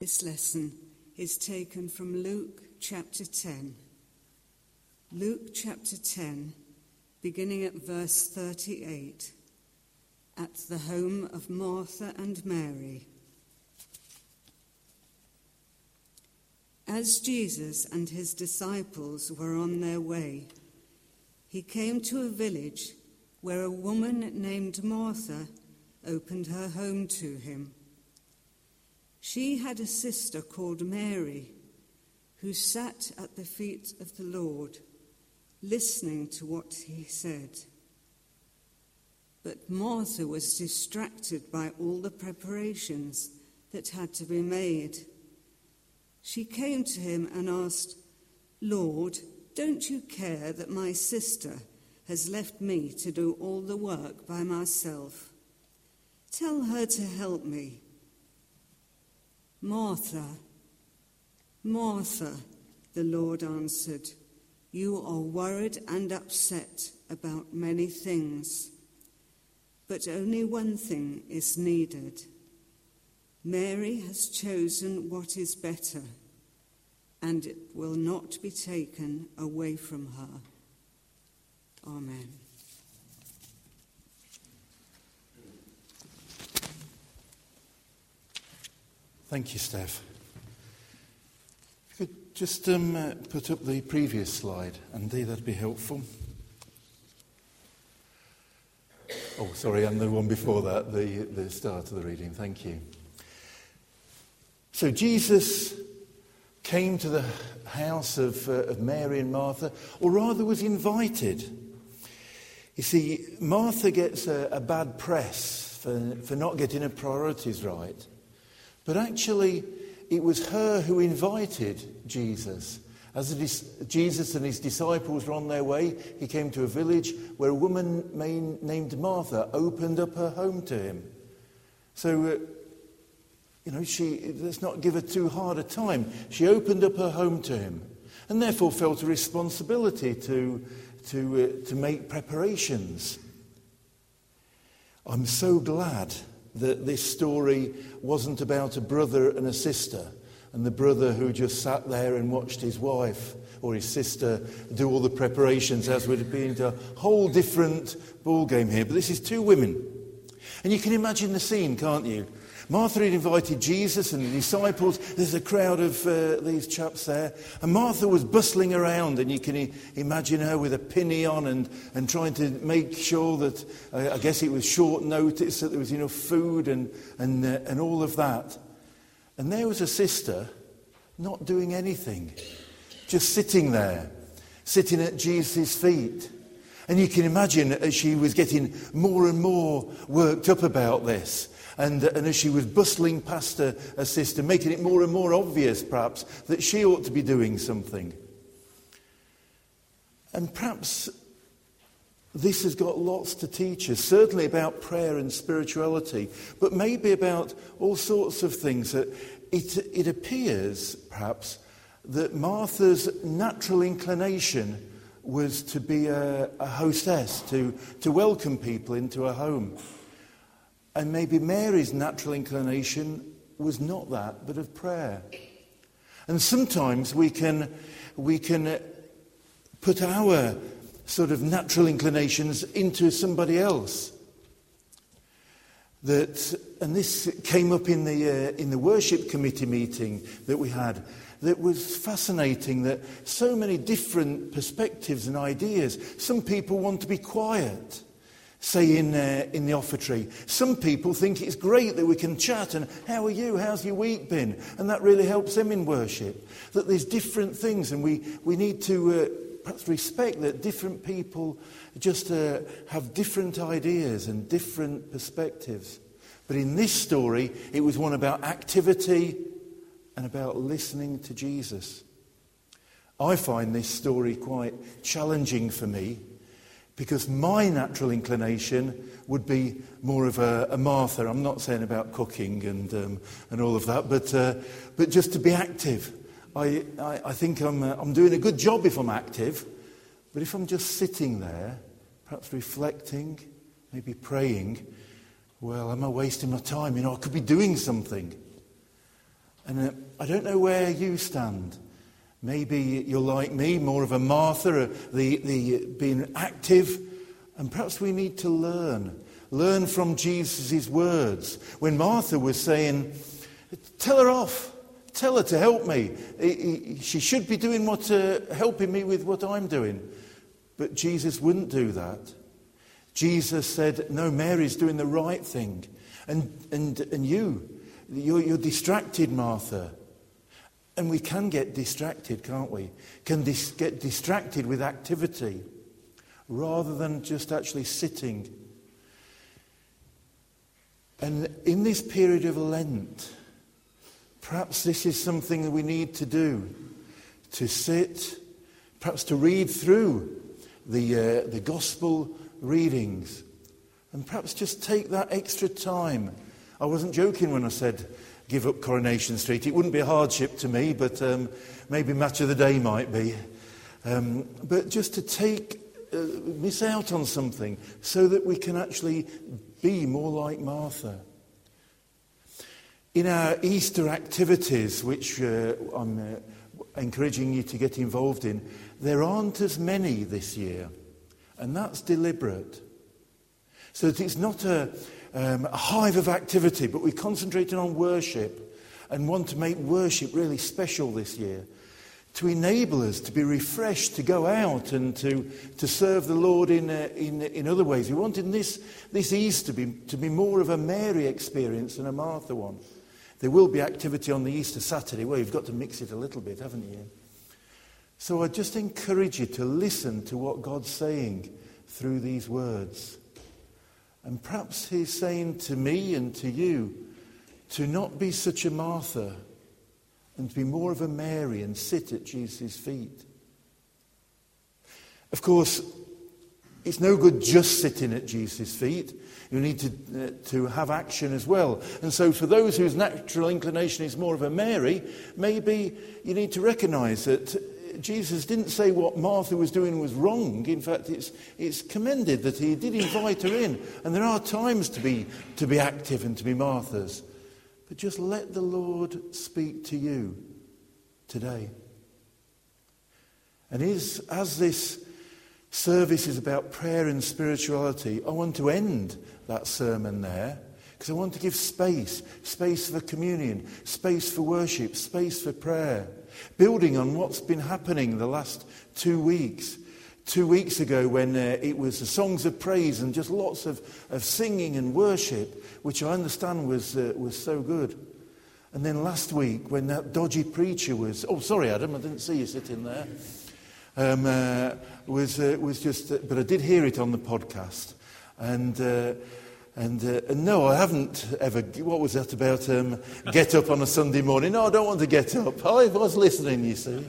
This lesson is taken from Luke chapter 10. Luke chapter 10, beginning at verse 38, at the home of Martha and Mary. As Jesus and his disciples were on their way, he came to a village where a woman named Martha opened her home to him. She had a sister called Mary who sat at the feet of the Lord, listening to what he said. But Martha was distracted by all the preparations that had to be made. She came to him and asked, Lord, don't you care that my sister has left me to do all the work by myself? Tell her to help me. Martha, Martha, the Lord answered, you are worried and upset about many things, but only one thing is needed. Mary has chosen what is better, and it will not be taken away from her. Amen. Thank you, Steph. If you could just um, uh, put up the previous slide, Andy, that'd be helpful. Oh, sorry, and the one before that, the, the start of the reading. Thank you. So, Jesus came to the house of, uh, of Mary and Martha, or rather was invited. You see, Martha gets a, a bad press for, for not getting her priorities right. But actually, it was her who invited Jesus. As Jesus and his disciples were on their way, he came to a village where a woman named Martha opened up her home to him. So, uh, you know, she, let's not give her too hard a time. She opened up her home to him and therefore felt a responsibility to, to, uh, to make preparations. I'm so glad that this story wasn't about a brother and a sister, and the brother who just sat there and watched his wife or his sister do all the preparations, as would have been a whole different ball game here. But this is two women. And you can imagine the scene, can't you? Martha had invited Jesus and the disciples. There's a crowd of uh, these chaps there. And Martha was bustling around, and you can imagine her with a pinny on and, and trying to make sure that, uh, I guess it was short notice, that there was enough food and, and, uh, and all of that. And there was a sister not doing anything, just sitting there, sitting at Jesus' feet. And you can imagine as she was getting more and more worked up about this, and, uh, and as she was bustling past her, her sister, making it more and more obvious, perhaps, that she ought to be doing something. And perhaps this has got lots to teach us, certainly about prayer and spirituality, but maybe about all sorts of things. That it, it appears, perhaps, that Martha's natural inclination was to be a, a hostess, to, to welcome people into her home. And maybe Mary's natural inclination was not that, but of prayer. And sometimes we can, we can put our sort of natural inclinations into somebody else. That, and this came up in the, uh, in the worship committee meeting that we had, that was fascinating that so many different perspectives and ideas. Some people want to be quiet say in, uh, in the offertory. Some people think it's great that we can chat and how are you? How's your week been? And that really helps them in worship. That there's different things and we, we need to uh, perhaps respect that different people just uh, have different ideas and different perspectives. But in this story, it was one about activity and about listening to Jesus. I find this story quite challenging for me because my natural inclination would be more of a, a Martha. I'm not saying about cooking and, um, and all of that, but, uh, but just to be active. I, I, I think I'm, uh, I'm doing a good job if I'm active, but if I'm just sitting there, perhaps reflecting, maybe praying, well, am I wasting my time? You know, I could be doing something. And uh, I don't know where you stand. Maybe you're like me, more of a Martha, the, the being active. And perhaps we need to learn. Learn from Jesus' words. When Martha was saying, Tell her off. Tell her to help me. She should be doing what, uh, helping me with what I'm doing. But Jesus wouldn't do that. Jesus said, No, Mary's doing the right thing. And, and, and you, you're, you're distracted, Martha. And we can get distracted, can't we? Can dis- get distracted with activity rather than just actually sitting. And in this period of Lent, perhaps this is something that we need to do to sit, perhaps to read through the, uh, the gospel readings. And perhaps just take that extra time. I wasn't joking when I said give up Coronation Street. It wouldn't be a hardship to me, but um, maybe match of the day might be. Um, but just to take, uh, miss out on something so that we can actually be more like Martha. In our Easter activities, which uh, I'm uh, encouraging you to get involved in, there aren't as many this year, and that's deliberate. So that it's not a, um, a hive of activity, but we're concentrating on worship and want to make worship really special this year to enable us to be refreshed, to go out and to, to serve the Lord in, uh, in, in other ways. We wanted this, this Easter to be, to be more of a Mary experience than a Martha one. There will be activity on the Easter Saturday. Well, you've got to mix it a little bit, haven't you? So I just encourage you to listen to what God's saying through these words. And perhaps He's saying to me and to you to not be such a Martha and to be more of a Mary and sit at Jesus' feet. Of course, it's no good just sitting at Jesus' feet. You need to, uh, to have action as well. And so, for those whose natural inclination is more of a Mary, maybe you need to recognize that Jesus didn't say what Martha was doing was wrong. In fact, it's, it's commended that he did invite her in. And there are times to be, to be active and to be Marthas. But just let the Lord speak to you today. And is, as this service is about prayer and spirituality, I want to end that sermon there because I want to give space space for communion, space for worship, space for prayer building on what's been happening the last two weeks. Two weeks ago, when uh, it was the songs of praise and just lots of, of singing and worship, which I understand was, uh, was so good. And then last week, when that dodgy preacher was, oh, sorry, Adam, I didn't see you sitting there, um, uh, was, uh, was just, but I did hear it on the podcast. And uh, and, uh, and, no, I haven't ever. What was that about? Um, get up on a Sunday morning? No, I don't want to get up. I was listening, you see.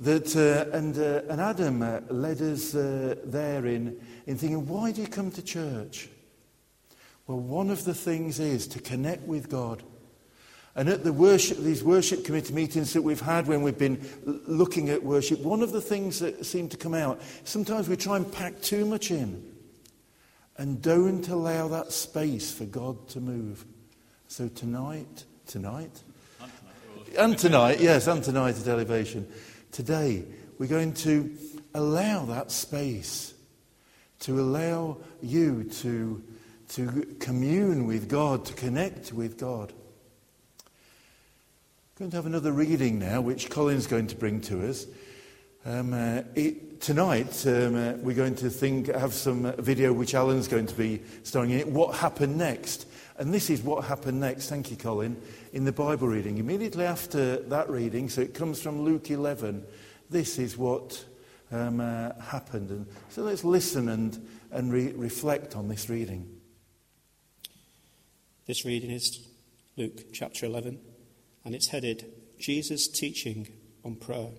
That, uh, and, uh, and Adam uh, led us uh, there in, in thinking, why do you come to church? Well, one of the things is to connect with God. And at the worship, these worship committee meetings that we've had when we've been looking at worship, one of the things that seem to come out, sometimes we try and pack too much in. And don't allow that space for God to move. So tonight, tonight, and tonight, yes, and tonight at Elevation, today, we're going to allow that space, to allow you to, to commune with God, to connect with God. We're going to have another reading now, which Colin's going to bring to us. Um, uh, it, tonight, um, uh, we're going to think, have some video which Alan's going to be starring in it. What happened next? And this is what happened next, thank you, Colin, in the Bible reading. Immediately after that reading, so it comes from Luke 11, this is what um, uh, happened. And so let's listen and, and re- reflect on this reading. This reading is Luke chapter 11, and it's headed Jesus' Teaching on Prayer.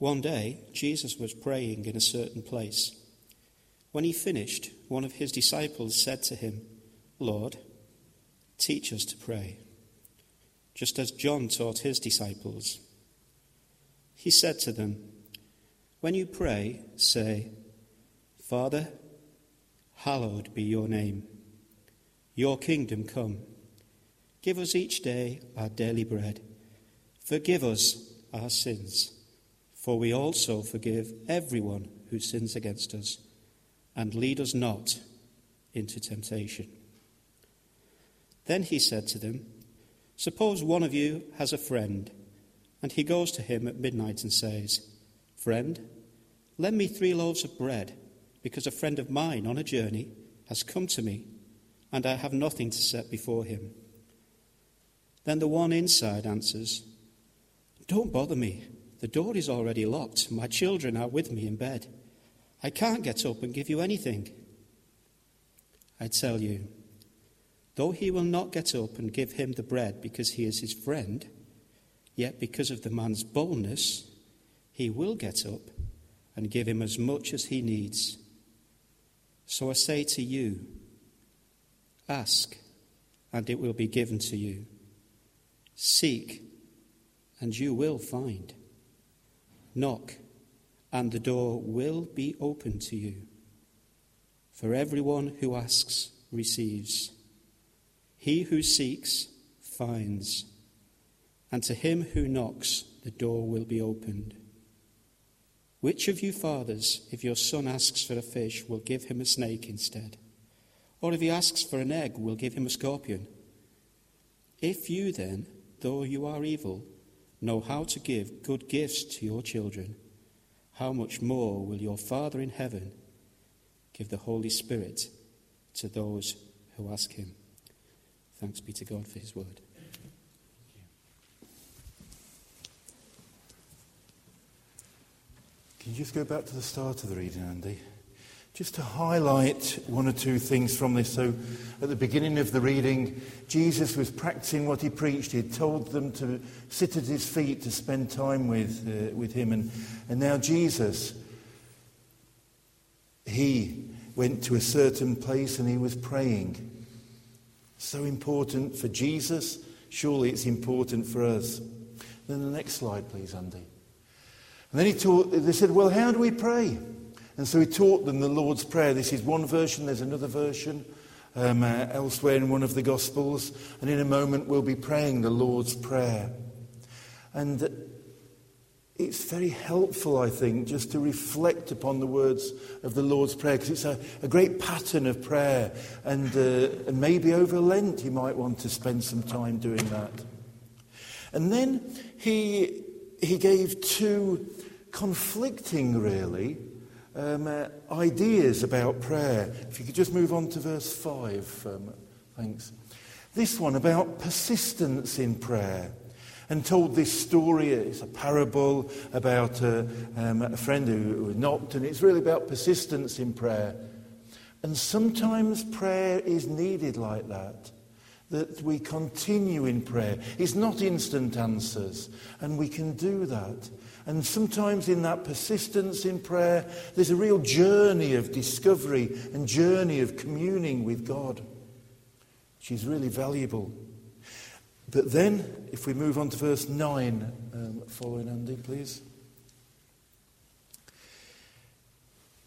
One day, Jesus was praying in a certain place. When he finished, one of his disciples said to him, Lord, teach us to pray, just as John taught his disciples. He said to them, When you pray, say, Father, hallowed be your name. Your kingdom come. Give us each day our daily bread. Forgive us our sins, for we also forgive everyone who sins against us. And lead us not into temptation. Then he said to them, Suppose one of you has a friend, and he goes to him at midnight and says, Friend, lend me three loaves of bread, because a friend of mine on a journey has come to me, and I have nothing to set before him. Then the one inside answers, Don't bother me. The door is already locked. My children are with me in bed. I can't get up and give you anything. I tell you, though he will not get up and give him the bread because he is his friend, yet because of the man's boldness, he will get up and give him as much as he needs. So I say to you, ask, and it will be given to you. Seek, and you will find. Knock, and the door will be open to you. For everyone who asks receives. He who seeks finds. And to him who knocks, the door will be opened. Which of you fathers, if your son asks for a fish, will give him a snake instead? Or if he asks for an egg, will give him a scorpion? If you then, though you are evil, know how to give good gifts to your children, how much more will your Father in heaven give the Holy Spirit to those who ask him? Thanks be to God for his word. Can you just go back to the start of the reading, Andy? Just to highlight one or two things from this. So, at the beginning of the reading, Jesus was practicing what he preached. He had told them to sit at his feet to spend time with, uh, with him. And, and now, Jesus, he went to a certain place and he was praying. So important for Jesus. Surely it's important for us. Then the next slide, please, Andy. And then he taught, they said, Well, how do we pray? And so he taught them the Lord's Prayer. This is one version, there's another version um, uh, elsewhere in one of the Gospels. And in a moment, we'll be praying the Lord's Prayer. And it's very helpful, I think, just to reflect upon the words of the Lord's Prayer, because it's a, a, great pattern of prayer. And, uh, and maybe over Lent, you might want to spend some time doing that. And then he, he gave two conflicting, really, um, uh, ideas about prayer. If you could just move on to verse 5, um, thanks. This one about persistence in prayer. And told this story, it's a parable about a, um, a friend who, who knocked, and it's really about persistence in prayer. And sometimes prayer is needed like that that we continue in prayer. It's not instant answers, and we can do that. And sometimes in that persistence in prayer, there's a real journey of discovery and journey of communing with God, which is really valuable. But then, if we move on to verse 9, um, following Andy, please.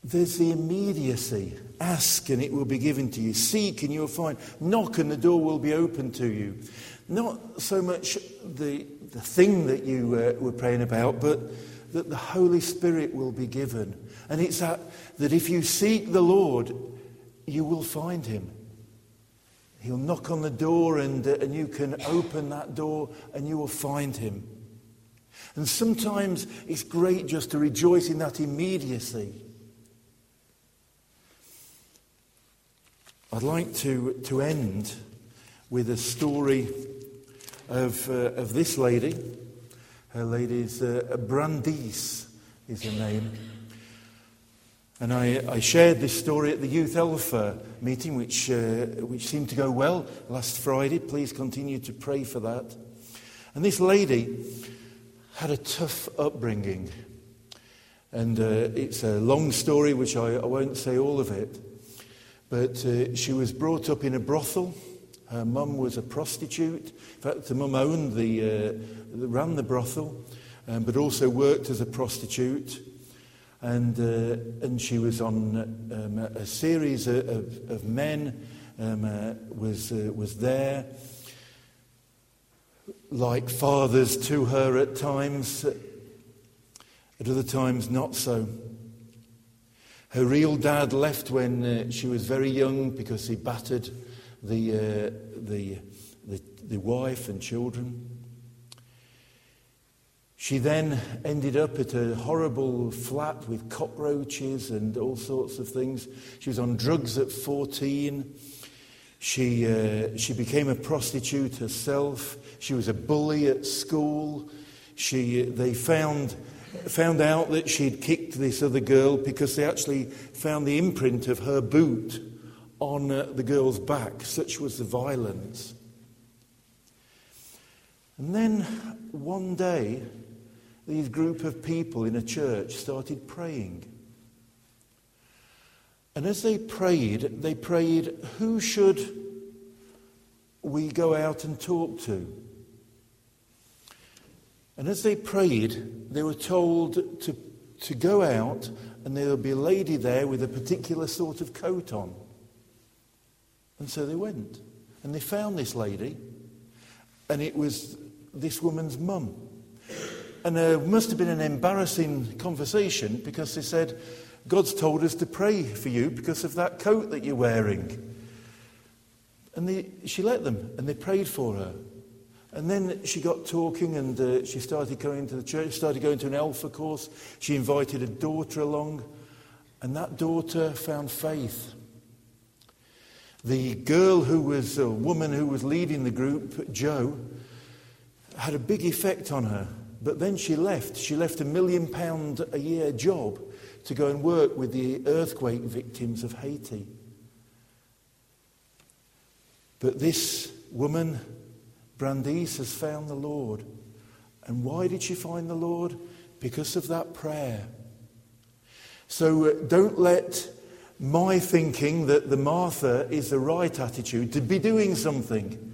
There's the immediacy. Ask and it will be given to you. Seek and you'll find. Knock and the door will be open to you. Not so much the, the thing that you uh, were praying about, but that the Holy Spirit will be given. And it's that, that if you seek the Lord, you will find him. He'll knock on the door and, uh, and you can open that door and you will find him. And sometimes it's great just to rejoice in that immediacy. I'd like to, to end with a story of, uh, of this lady. Her lady's uh, Brandice is her name. And I, I, shared this story at the Youth Alpha meeting, which, uh, which seemed to go well last Friday. Please continue to pray for that. And this lady had a tough upbringing. And uh, it's a long story, which I, I, won't say all of it. But uh, she was brought up in a brothel. Her mum was a prostitute. In fact, the mum owned the, uh, ran the brothel, um, but also worked as a prostitute and, uh, and she was on um, a series of, of men, um, uh, was, was there. like fathers to her at times, at other times not so. Her real dad left when uh, she was very young because he battered the, uh, the, the, the wife and children. She then ended up at a horrible flat with cockroaches and all sorts of things. She was on drugs at 14. She, uh, she became a prostitute herself. She was a bully at school. She, they found, found out that she'd kicked this other girl because they actually found the imprint of her boot on uh, the girl's back. Such was the violence. And then one day, these group of people in a church started praying. And as they prayed, they prayed, Who should we go out and talk to? And as they prayed, they were told to, to go out, and there would be a lady there with a particular sort of coat on. And so they went. And they found this lady, and it was this woman's mum. And it must have been an embarrassing conversation because they said, God's told us to pray for you because of that coat that you're wearing. And they, she let them, and they prayed for her. And then she got talking, and uh, she started going to the church, started going to an Alpha course. She invited a daughter along, and that daughter found faith. The girl who was a woman who was leading the group, Joe, had a big effect on her. But then she left. She left a million pound a year job to go and work with the earthquake victims of Haiti. But this woman, Brandice, has found the Lord. And why did she find the Lord? Because of that prayer. So uh, don't let my thinking that the Martha is the right attitude to be doing something.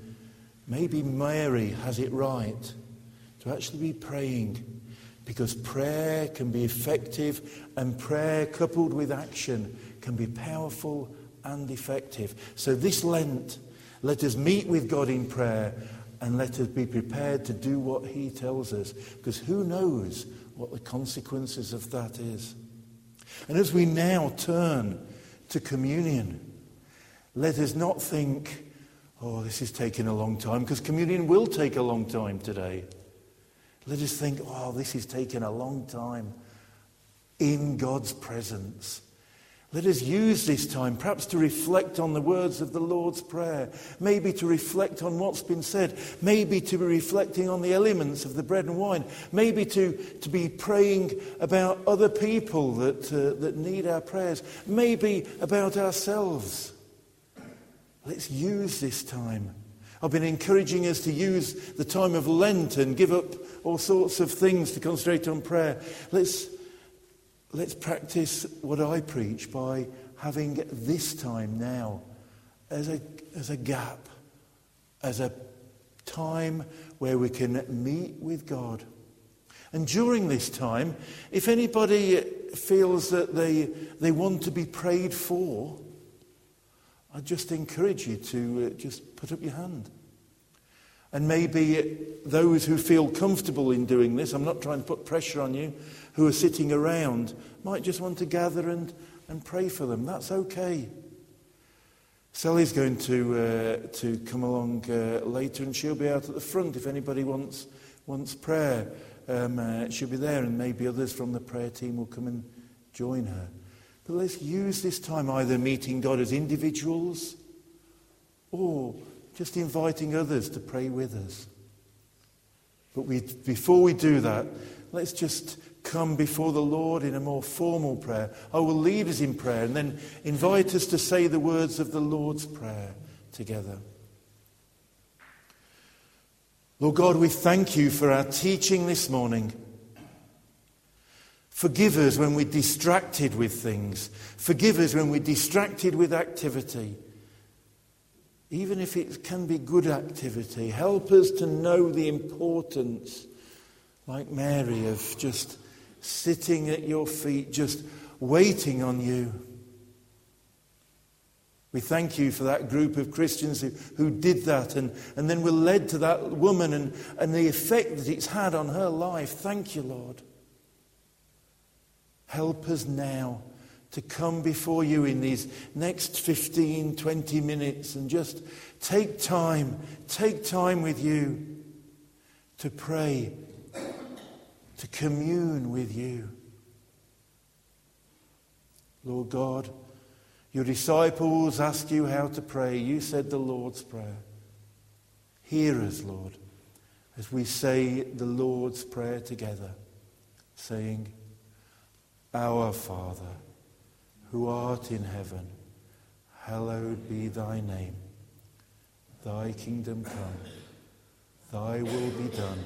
Maybe Mary has it right to actually be praying because prayer can be effective and prayer coupled with action can be powerful and effective. So this Lent, let us meet with God in prayer and let us be prepared to do what he tells us because who knows what the consequences of that is. And as we now turn to communion, let us not think, oh, this is taking a long time because communion will take a long time today. Let us think, oh, this is taking a long time in God's presence. Let us use this time perhaps to reflect on the words of the Lord's Prayer, maybe to reflect on what's been said, maybe to be reflecting on the elements of the bread and wine, maybe to, to be praying about other people that, uh, that need our prayers, maybe about ourselves. Let's use this time I've been encouraging us to use the time of Lent and give up all sorts of things to concentrate on prayer. Let's, let's practice what I preach by having this time now as a, as a gap, as a time where we can meet with God. And during this time, if anybody feels that they, they want to be prayed for, I just encourage you to uh, just put up your hand. And maybe those who feel comfortable in doing this, I'm not trying to put pressure on you, who are sitting around, might just want to gather and, and pray for them. That's okay. Sally's going to, uh, to come along uh, later and she'll be out at the front if anybody wants, wants prayer. Um, uh, she'll be there and maybe others from the prayer team will come and join her. But let's use this time either meeting God as individuals or just inviting others to pray with us. But we, before we do that, let's just come before the Lord in a more formal prayer. I will lead us in prayer and then invite us to say the words of the Lord's Prayer together. Lord God, we thank you for our teaching this morning. Forgive us when we're distracted with things. Forgive us when we're distracted with activity. Even if it can be good activity, help us to know the importance, like Mary, of just sitting at your feet, just waiting on you. We thank you for that group of Christians who, who did that and, and then were led to that woman and, and the effect that it's had on her life. Thank you, Lord. Help us now to come before you in these next 15, 20 minutes and just take time, take time with you to pray, to commune with you. Lord God, your disciples ask you how to pray. You said the Lord's Prayer. Hear us, Lord, as we say the Lord's Prayer together, saying, Our Father, who art in heaven, hallowed be thy name. Thy kingdom come, thy will be done